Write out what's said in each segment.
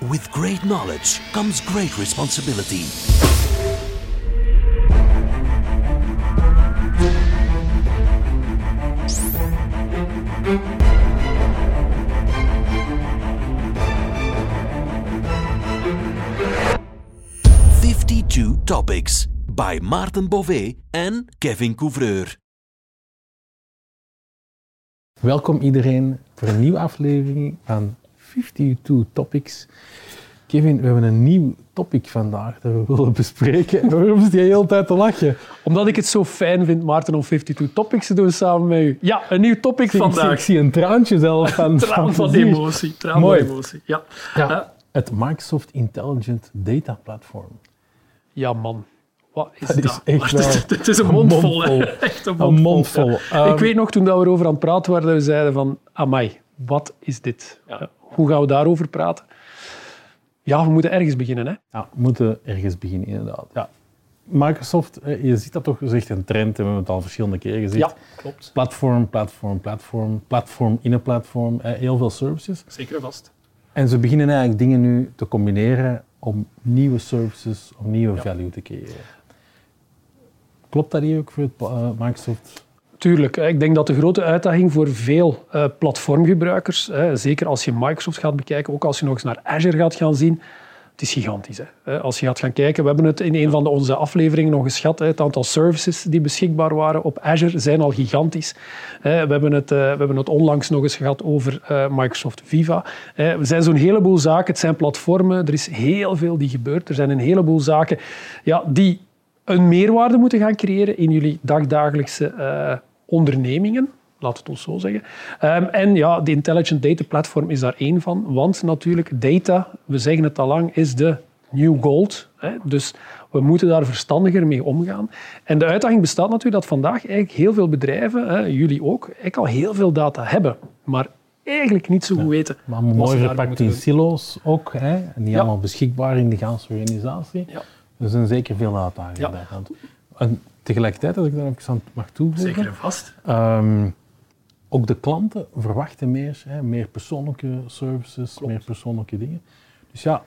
With great knowledge comes great responsibility. Fifty-two topics by Maarten Bové en Kevin Couvreur. Welkom iedereen voor een nieuwe aflevering van 52 Topics. Kevin, we hebben een nieuw topic vandaag dat we willen bespreken. Waarom zit je de hele tijd te lachen? Omdat ik het zo fijn vind, Maarten, om 52 topics te doen samen met u. Ja, een nieuw topic Ik zie, ik vandaag. ik zie een traantje zelf van, Traan van plezier. emotie. Traan Mooi. van emotie. Ja. Ja, Eh, het Microsoft Intelligent Data Platform. ja, man. Wat is Dat dat? is echt Maarten? Het is een mondvol. Echt een Een mondvol. Ja. Ehm, ik weet nog, toen dat we erover aan het praten waren, dat we zeiden van, amai, wat is dit? Ja, Hoe gaan we daarover praten? Ja, we moeten ergens beginnen. Hè? Ja, we moeten ergens beginnen, inderdaad. Ja. Microsoft, eh, je ziet dat toch, is echt een trend. en We hebben het al verschillende keren gezegd. Ja, klopt. Platform, platform, platform, platform in een platform. eh, Heel veel services. Zeker vast. En ze beginnen eigenlijk dingen nu te combineren om nieuwe services, om nieuwe value te creëren. Klopt dat hier ook voor eh, Microsoft? Tuurlijk. Ik denk dat de grote uitdaging voor veel eh, platformgebruikers, zeker als je Microsoft gaat bekijken, ook als je nog eens naar Azure gaat gaan zien, het is gigantisch. Hè. Eh, Als je gaat gaan kijken, we hebben het in een van onze afleveringen nog eens gehad, het aantal services die beschikbaar waren op Azure zijn al gigantisch. Eh, We hebben het, we hebben het onlangs nog eens gehad over Microsoft Viva. Er zijn zo'n heleboel zaken, het zijn platformen, er is heel veel die gebeurt. Er zijn een heleboel zaken ja, die een meerwaarde moeten gaan creëren in jullie dagdagelijkse eh, ondernemingen. Laat het ons zo zeggen. Ehm, en ja, de Intelligent Data Platform is daar één van. Want natuurlijk, data, we zeggen het al lang, is de new gold. Hè? Dus we moeten daar verstandiger mee omgaan. En de uitdaging bestaat natuurlijk dat vandaag eigenlijk heel veel bedrijven, hè, jullie ook, eigenlijk al heel veel data hebben. Maar eigenlijk niet zo goed weten. Maar mooi verpakt in silo's ook. Hè? Niet Ja. allemaal beschikbaar in de hele organisatie. Ja. Er zijn zeker veel data Ja. bij. En tegelijkertijd, als ik daar even aan mag toevoegen, Zeker en vast. Ehm, ook de klanten verwachten meer, hè, meer persoonlijke services, meer persoonlijke dingen. Dus ja,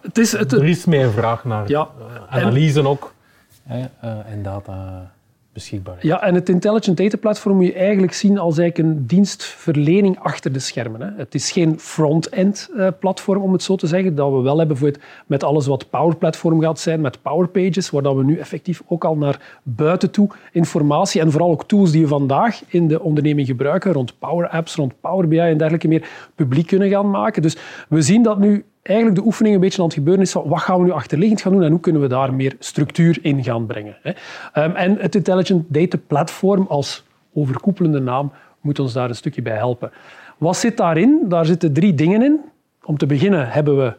Het is, het, er is meer vraag naar Ja. eh, analyse ook hè, eh, en data beschikbaar. Ja, en het Intelligent Data Platform moet je eigenlijk zien als eigenlijk een dienstverlening achter de schermen. Hè. Het is geen front-end eh, platform, om het zo te zeggen, dat we wel hebben voor het, met alles wat Power Platform gaat zijn, met Power Pages, waar dat we nu effectief ook al naar buiten toe informatie en vooral ook tools die we vandaag in de onderneming gebruiken, rond Power Apps, rond Power BI en dergelijke meer, publiek kunnen gaan maken. Dus we zien dat nu eigenlijk de oefening een beetje aan het gebeuren is van wat gaan we nu achterliggend gaan doen en hoe kunnen we daar meer structuur in gaan brengen. Ehm, en het Intelligent Data Platform als overkoepelende naam moet ons daar een stukje bij helpen. Wat zit daarin? Daar zitten drie dingen in. Om te beginnen hebben we...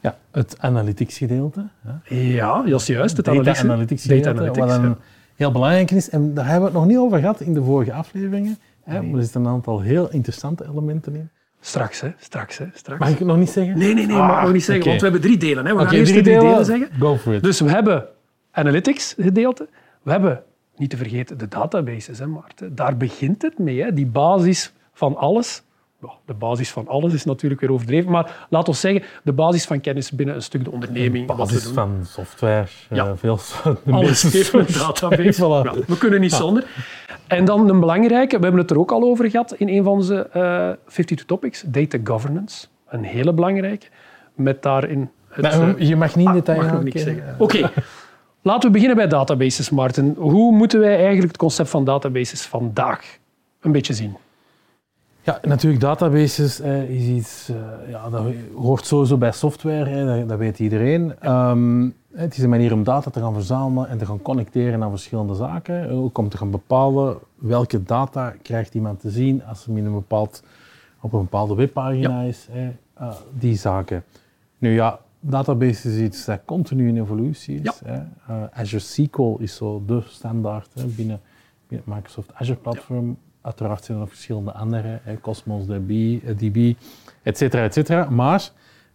Ja, het analytics gedeelte. Ja, dat is juist. Het Data analytics- analytics Data gedeelte, analytics, wat een heel belangrijk is. En daar hebben we het nog niet over gehad in de vorige afleveringen. Maar er zitten een aantal heel interessante elementen in. Straks, hè. Straks, hè. Straks. Mag ik het nog niet zeggen? Nee, nee, nee, Ah, mag ik nog niet zeggen, want we hebben drie delen. Hè. We gaan eerst drie de drie delen. delen zeggen. Go for it. Dus we hebben analytics gedeelte. We hebben, niet te vergeten, de databases, hè, Maarten. Daar begint het mee. Hè. Die basis van alles. Ja, de basis van alles is natuurlijk weer overdreven, maar laat ons zeggen, de basis van kennis binnen een stuk de onderneming. wat we basis doen. van software. Ja. eh, veel, de Alles heeft een database. Voilà. Ja, we kunnen niet zonder. En dan een belangrijke, we hebben het er ook al over gehad in een van onze eh 52 topics, data governance. Een hele belangrijke. Met daarin het... Maar, eh, je mag niet in Ah, detail oké. zeggen. Oké, laten we beginnen bij databases, Maarten. Hoe moeten wij eigenlijk het concept van databases vandaag een beetje zien? Ja, natuurlijk, databases eh, is iets, eh, ja, dat hoort sowieso bij software, hè, dat, dat weet iedereen. Ehm, het is een manier om data te gaan verzamelen en te gaan connecteren aan verschillende zaken. Ook om te gaan bepalen welke data krijgt iemand te zien als in een bepaald, op een bepaalde webpagina is. Hè, eh, die zaken. Nu ja, databases is iets dat continu in evolutie is. Hè. Eh, Azure SQL is zo de standaard hè, binnen, binnen het Microsoft Azure platform. Uiteraard zijn er nog verschillende andere, hè, Cosmos DB, eh, DB, et cetera, et cetera. Maar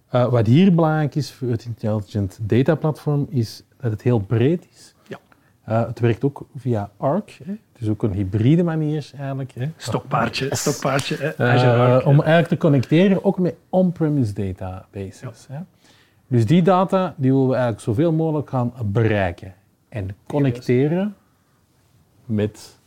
eh, wat hier belangrijk is voor het Intelligent Data Platform, is dat het heel breed is. Ja. Eh, het werkt ook via Arc, hè, Het is ook een hybride manier eigenlijk. Hè. Stokpaardje, stokpaardje. Hè. Azure Arc. om eigenlijk te connecteren, ook met on-premise databases. Hè. Dus die data die willen we eigenlijk zoveel mogelijk gaan bereiken en connecteren met ja,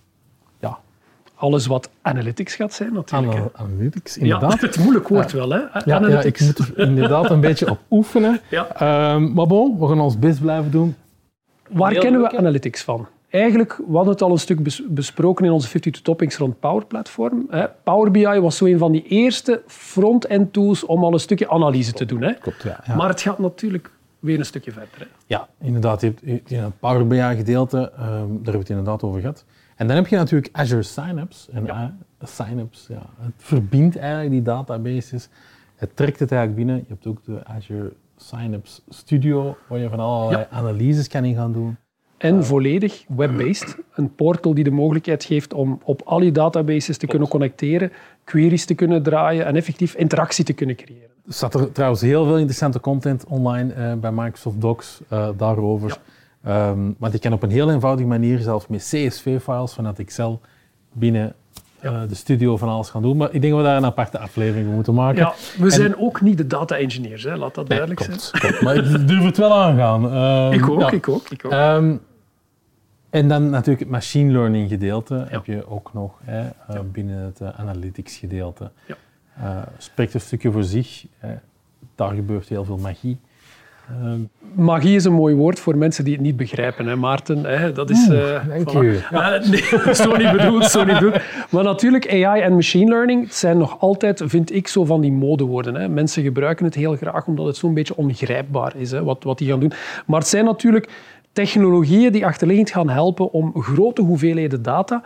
Alles wat analytics gaat zijn natuurlijk. hè. ana- analytics, Ja, inderdaad. het moeilijk woord wel, hè? Ja, ja, ik analytics. moet er inderdaad een beetje op oefenen. Ja. Ehm, maar bon, we gaan ons best blijven doen. Waar Heel kennen we leuk, analytics van? Eigenlijk, we hadden het al een stuk bes- besproken in onze 52 topics rond Power Platform. hè. Power BI was zo een van die eerste front-end tools om al een stukje analyse te doen. Hè. Klopt, ja. ja. Maar het gaat natuurlijk weer een stukje verder. Hè. Ja, inderdaad. Je hebt, hebt het Power BI gedeelte, ehm, daar hebben we het inderdaad over gehad. En dan heb je natuurlijk Azure Synapse. En Ja. eh, Synapse, ja, het verbindt eigenlijk die databases. Het trekt het eigenlijk binnen. Je hebt ook de Azure Synapse Studio, waar je van allerlei analyses kan in gaan doen. En volledig web-based. Een portal die de mogelijkheid geeft om op al je databases te kunnen connecteren, queries te kunnen draaien en effectief interactie te kunnen creëren. Er staat er trouwens heel veel interessante content online eh, bij Microsoft Docs eh, daarover. Ehm, want je kan op een heel eenvoudige manier, zelfs met CSV-files vanuit Excel, binnen eh, de studio van alles gaan doen. Maar ik denk dat we daar een aparte aflevering voor moeten maken. Ja, we zijn ook niet de data-engineers, laat dat Nee, duidelijk zijn. klopt. Maar ik durf het wel aangaan. Ehm, Ik ook, ja. ik ook, ik ook. Ehm, en dan natuurlijk het machine learning gedeelte heb je ook nog hè, eh, binnen het eh, analytics gedeelte. Ja. Spreekt een stukje voor zich. daar gebeurt heel veel magie. Ehm, Magie is een mooi woord voor mensen die het niet begrijpen, hè, Maarten. Hè, dat is, eh, dank voilà. je. Nee, zo niet bedoeld, zo niet bedoeld. Maar natuurlijk, AI en machine learning het zijn nog altijd, vind ik, zo van die modewoorden. Hè. Mensen gebruiken het heel graag omdat het zo'n beetje ongrijpbaar is, hè, wat, wat die gaan doen. Maar het zijn natuurlijk technologieën die achterliggend gaan helpen om grote hoeveelheden data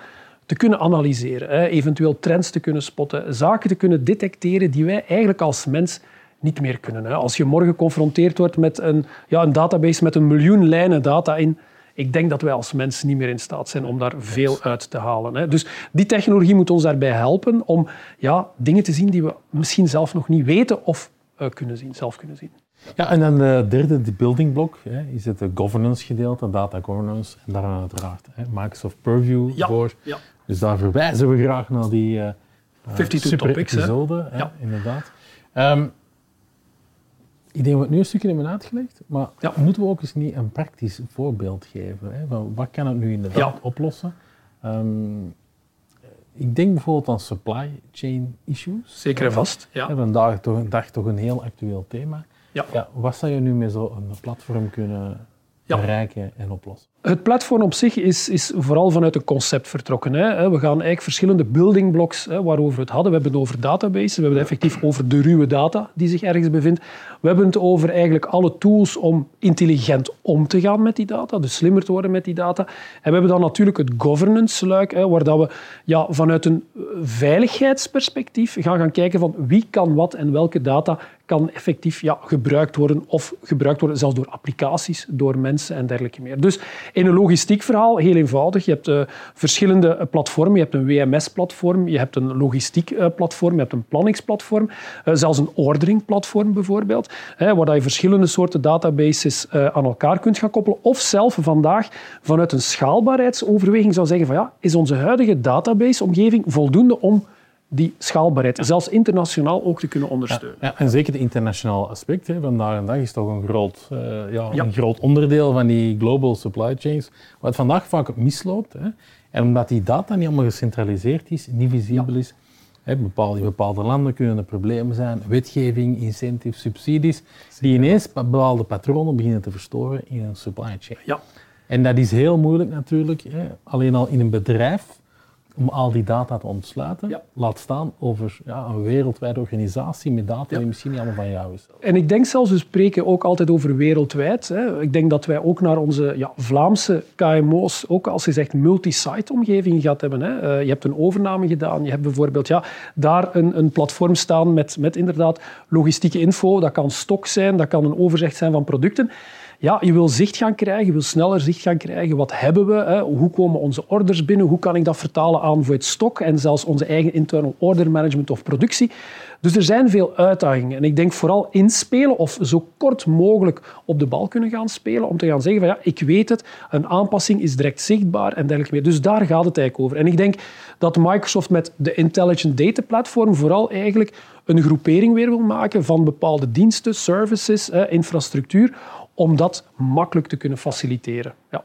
te kunnen analyseren, hè, eventueel trends te kunnen spotten, zaken te kunnen detecteren die wij eigenlijk als mens niet meer kunnen. Hè. Als je morgen geconfronteerd wordt met een, ja, een database met een miljoen lijnen data in, ik denk dat wij als mens niet meer in staat zijn om daar veel uit te halen. Hè. Dus die technologie moet ons daarbij helpen om ja, dingen te zien die we misschien zelf nog niet weten of eh, kunnen zien, zelf kunnen zien. Ja, en dan de derde, de building block, hè, is het governance gedeelte, data governance. En daar uiteraard hè, Microsoft Purview Ja, voor. ja. Dus daar verwijzen we graag naar die eh, eh, 52 super topics, episode. Hè, Ja. Inderdaad. Ehm, ik denk dat we het nu een stukje hebben uitgelegd, maar Ja. moeten we ook eens niet een praktisch voorbeeld geven? Hè, van wat kan het nu inderdaad Ja. oplossen? Ehm, ik denk bijvoorbeeld aan supply chain issues. Zeker en vast. Ja. Ja, vandaag toch, een dag toch een heel actueel thema. Ja. Ja, wat zou je nu met zo'n platform kunnen bereiken en oplossen? Het platform op zich is, is vooral vanuit een concept vertrokken. Hè. We gaan eigenlijk verschillende building blocks hè, waarover we het hadden. We hebben het over databases, we hebben het effectief over de ruwe data die zich ergens bevindt. We hebben het over eigenlijk alle tools om intelligent om te gaan met die data, dus slimmer te worden met die data. En we hebben dan natuurlijk het governance-luik, hè, waar dat we ja, vanuit een eh, veiligheidsperspectief gaan gaan kijken van wie kan wat en welke data kan effectief ja, gebruikt worden of gebruikt worden zelfs door applicaties, door mensen en dergelijke meer. Dus in een logistiek verhaal, heel eenvoudig. Je hebt eh, verschillende eh, platformen. Je hebt een WMS-platform, je hebt een logistiek eh, platform, je hebt een planningsplatform, eh, zelfs een ordering-platform bijvoorbeeld, hè, waar je verschillende soorten databases aan elkaar kunt gaan koppelen. Of zelf vandaag vanuit een schaalbaarheidsoverweging zou zeggen van ja, is onze huidige database-omgeving voldoende om die schaalbaarheid, zelfs internationaal, ook te kunnen ondersteunen. Ja, en zeker de internationale aspect. Hè. Vandaag de dag is toch een groot, eh, ja, Ja. een groot onderdeel van die global supply chains, wat vandaag vaak misloopt. Hè. En omdat die data niet allemaal gecentraliseerd is, niet visibel is, hè, bepaalde, in bepaalde landen kunnen er problemen zijn, wetgeving, incentives, subsidies, die ineens bepaalde patronen beginnen te verstoren in een supply chain. Ja. En dat is heel moeilijk natuurlijk, hè. alleen al in een bedrijf, om al die data te ontsluiten. Ja. Laat staan over ja, een wereldwijde organisatie met data die misschien niet allemaal van jou is. En ik denk zelfs, we spreken ook altijd over wereldwijd. Hè. Ik denk dat wij ook naar onze ja, Vlaamse KMO's, ook als je zegt multi-site omgeving gaat hebben. Hè. Eh, je hebt een overname gedaan, je hebt bijvoorbeeld ja, daar een, een platform staan met, met inderdaad logistieke info. Dat kan stok zijn, dat kan een overzicht zijn van producten. Ja, je wil zicht gaan krijgen, je wil sneller zicht gaan krijgen. Wat hebben we? Hè? Hoe komen onze orders binnen? Hoe kan ik dat vertalen aan voor het stok en zelfs onze eigen internal order management of productie? Dus er zijn veel uitdagingen. En ik denk vooral inspelen of zo kort mogelijk op de bal kunnen gaan spelen om te gaan zeggen van ja, ik weet het, een aanpassing is direct zichtbaar en dergelijke meer. Dus daar gaat het eigenlijk over. En ik denk dat Microsoft met de Intelligent Data Platform vooral eigenlijk een groepering weer wil maken van bepaalde diensten, services, infrastructuur, om dat makkelijk te kunnen faciliteren. Ja.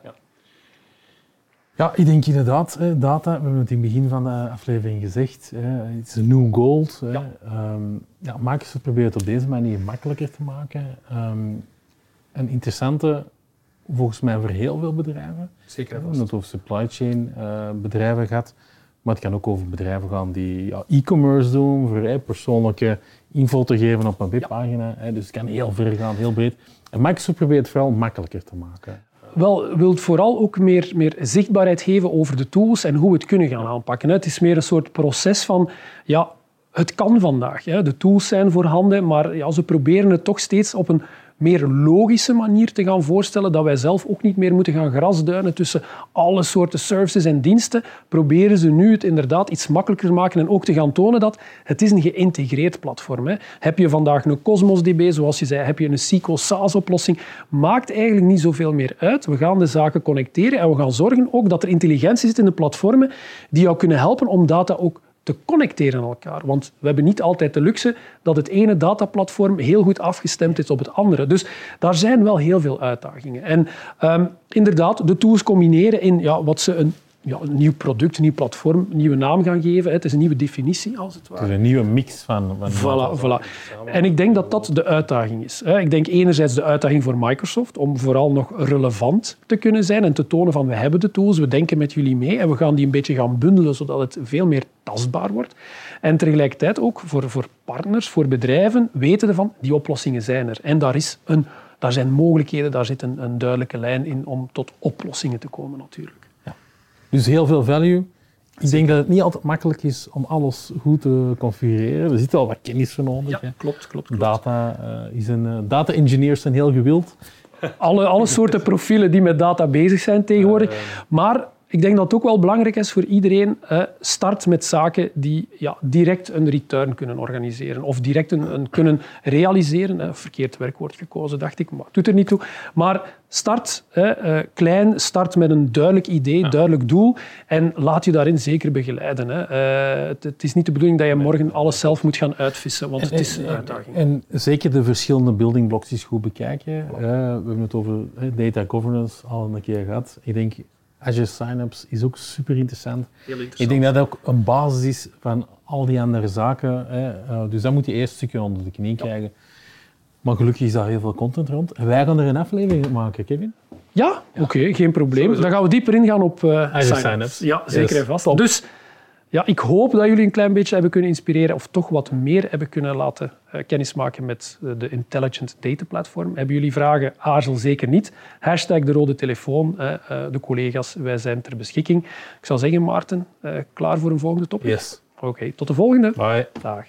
Ja, ik denk inderdaad, data, we hebben het in het begin van de aflevering gezegd, het is een new gold. Ja. Um, ja, Microsoft probeert het op deze manier makkelijker te maken. Um, een interessante, volgens mij voor heel veel bedrijven. Zeker. We hebben het over supply chain uh, bedrijven gehad, maar het kan ook over bedrijven gaan die ja, e-commerce doen, voor hey, persoonlijke info te geven op een webpagina. Dus het kan heel ver gaan, heel breed. En Microsoft probeert het vooral makkelijker te maken wel, wilt vooral ook meer, meer zichtbaarheid geven over de tools en hoe we het kunnen gaan aanpakken. Het is meer een soort proces van, ja, het kan vandaag. De tools zijn voorhanden, maar ja, ze proberen het toch steeds op een meer logische manier te gaan voorstellen, dat wij zelf ook niet meer moeten gaan grasduinen tussen alle soorten services en diensten, proberen ze nu het inderdaad iets makkelijker te maken en ook te gaan tonen dat het is een geïntegreerd platform is. Heb je vandaag een Cosmos DB, zoals je zei, heb je een SQL SaaS-oplossing, maakt eigenlijk niet zoveel meer uit. We gaan de zaken connecteren en we gaan zorgen ook dat er intelligentie zit in de platformen die jou kunnen helpen om data ook te connecteren aan elkaar. Want we hebben niet altijd de luxe dat het ene dataplatform heel goed afgestemd is op het andere. Dus daar zijn wel heel veel uitdagingen. En um, inderdaad, de tools combineren in ja, wat ze een ja, een nieuw product, een nieuw platform, een nieuwe naam gaan geven. Het is een nieuwe definitie, als het ware. Het is een nieuwe mix van... van voilà, voilà. En ik denk dat dat de uitdaging is. Ik denk enerzijds de uitdaging voor Microsoft om vooral nog relevant te kunnen zijn en te tonen van we hebben de tools, we denken met jullie mee en we gaan die een beetje gaan bundelen zodat het veel meer tastbaar wordt. En tegelijkertijd ook voor, voor partners, voor bedrijven, weten van die oplossingen zijn er. En daar, is een, daar zijn mogelijkheden, daar zit een, een duidelijke lijn in om tot oplossingen te komen natuurlijk. Dus heel veel value. Ik denk dat het niet altijd makkelijk is om alles goed te configureren. Er zit al wat kennis voor nodig. Ja, klopt, klopt, klopt. Data, uh, is een, uh, data engineers zijn heel gewild. Alle, alle soorten profielen die met data bezig zijn tegenwoordig. Uh, maar ik denk dat het ook wel belangrijk is voor iedereen, start met zaken die ja, direct een return kunnen organiseren of direct een, een kunnen realiseren. Verkeerd werkwoord gekozen, dacht ik, maar het doet er niet toe. Maar start uh, klein, start met een duidelijk idee, ja. duidelijk doel en laat je daarin zeker begeleiden. Hè. Het, het, is niet de bedoeling dat je morgen alles zelf moet gaan uitvissen, want en, het is een uitdaging. En, en, zeker de verschillende building blocks is goed bekijken. we hebben het over data governance al een keer gehad. Ik denk Azure Synapse is ook super interessant. Heel interessant. Ik denk dat dat ook een basis is van al die andere zaken. Hè. Uh, dus dat moet je eerst een stukje onder de knie krijgen. Maar gelukkig is daar heel veel content rond. En wij gaan er een aflevering maken, Kevin. Ja, ja. oké, okay, geen probleem. Dan gaan we dieper ingaan op uh, Azure Synapse. Synapse. Ja, zeker yes. en vast. Top. Dus ja, ik hoop dat jullie een klein beetje hebben kunnen inspireren of toch wat meer hebben kunnen laten uh, kennismaken met uh, de Intelligent Data Platform. Hebben jullie vragen? Aarzel zeker niet. Hashtag de rode telefoon. Uh, de collega's, wij zijn ter beschikking. Ik zou zeggen, Maarten, klaar voor een volgende topic? Yes. Oké, okay, tot de volgende. Bye. Dag.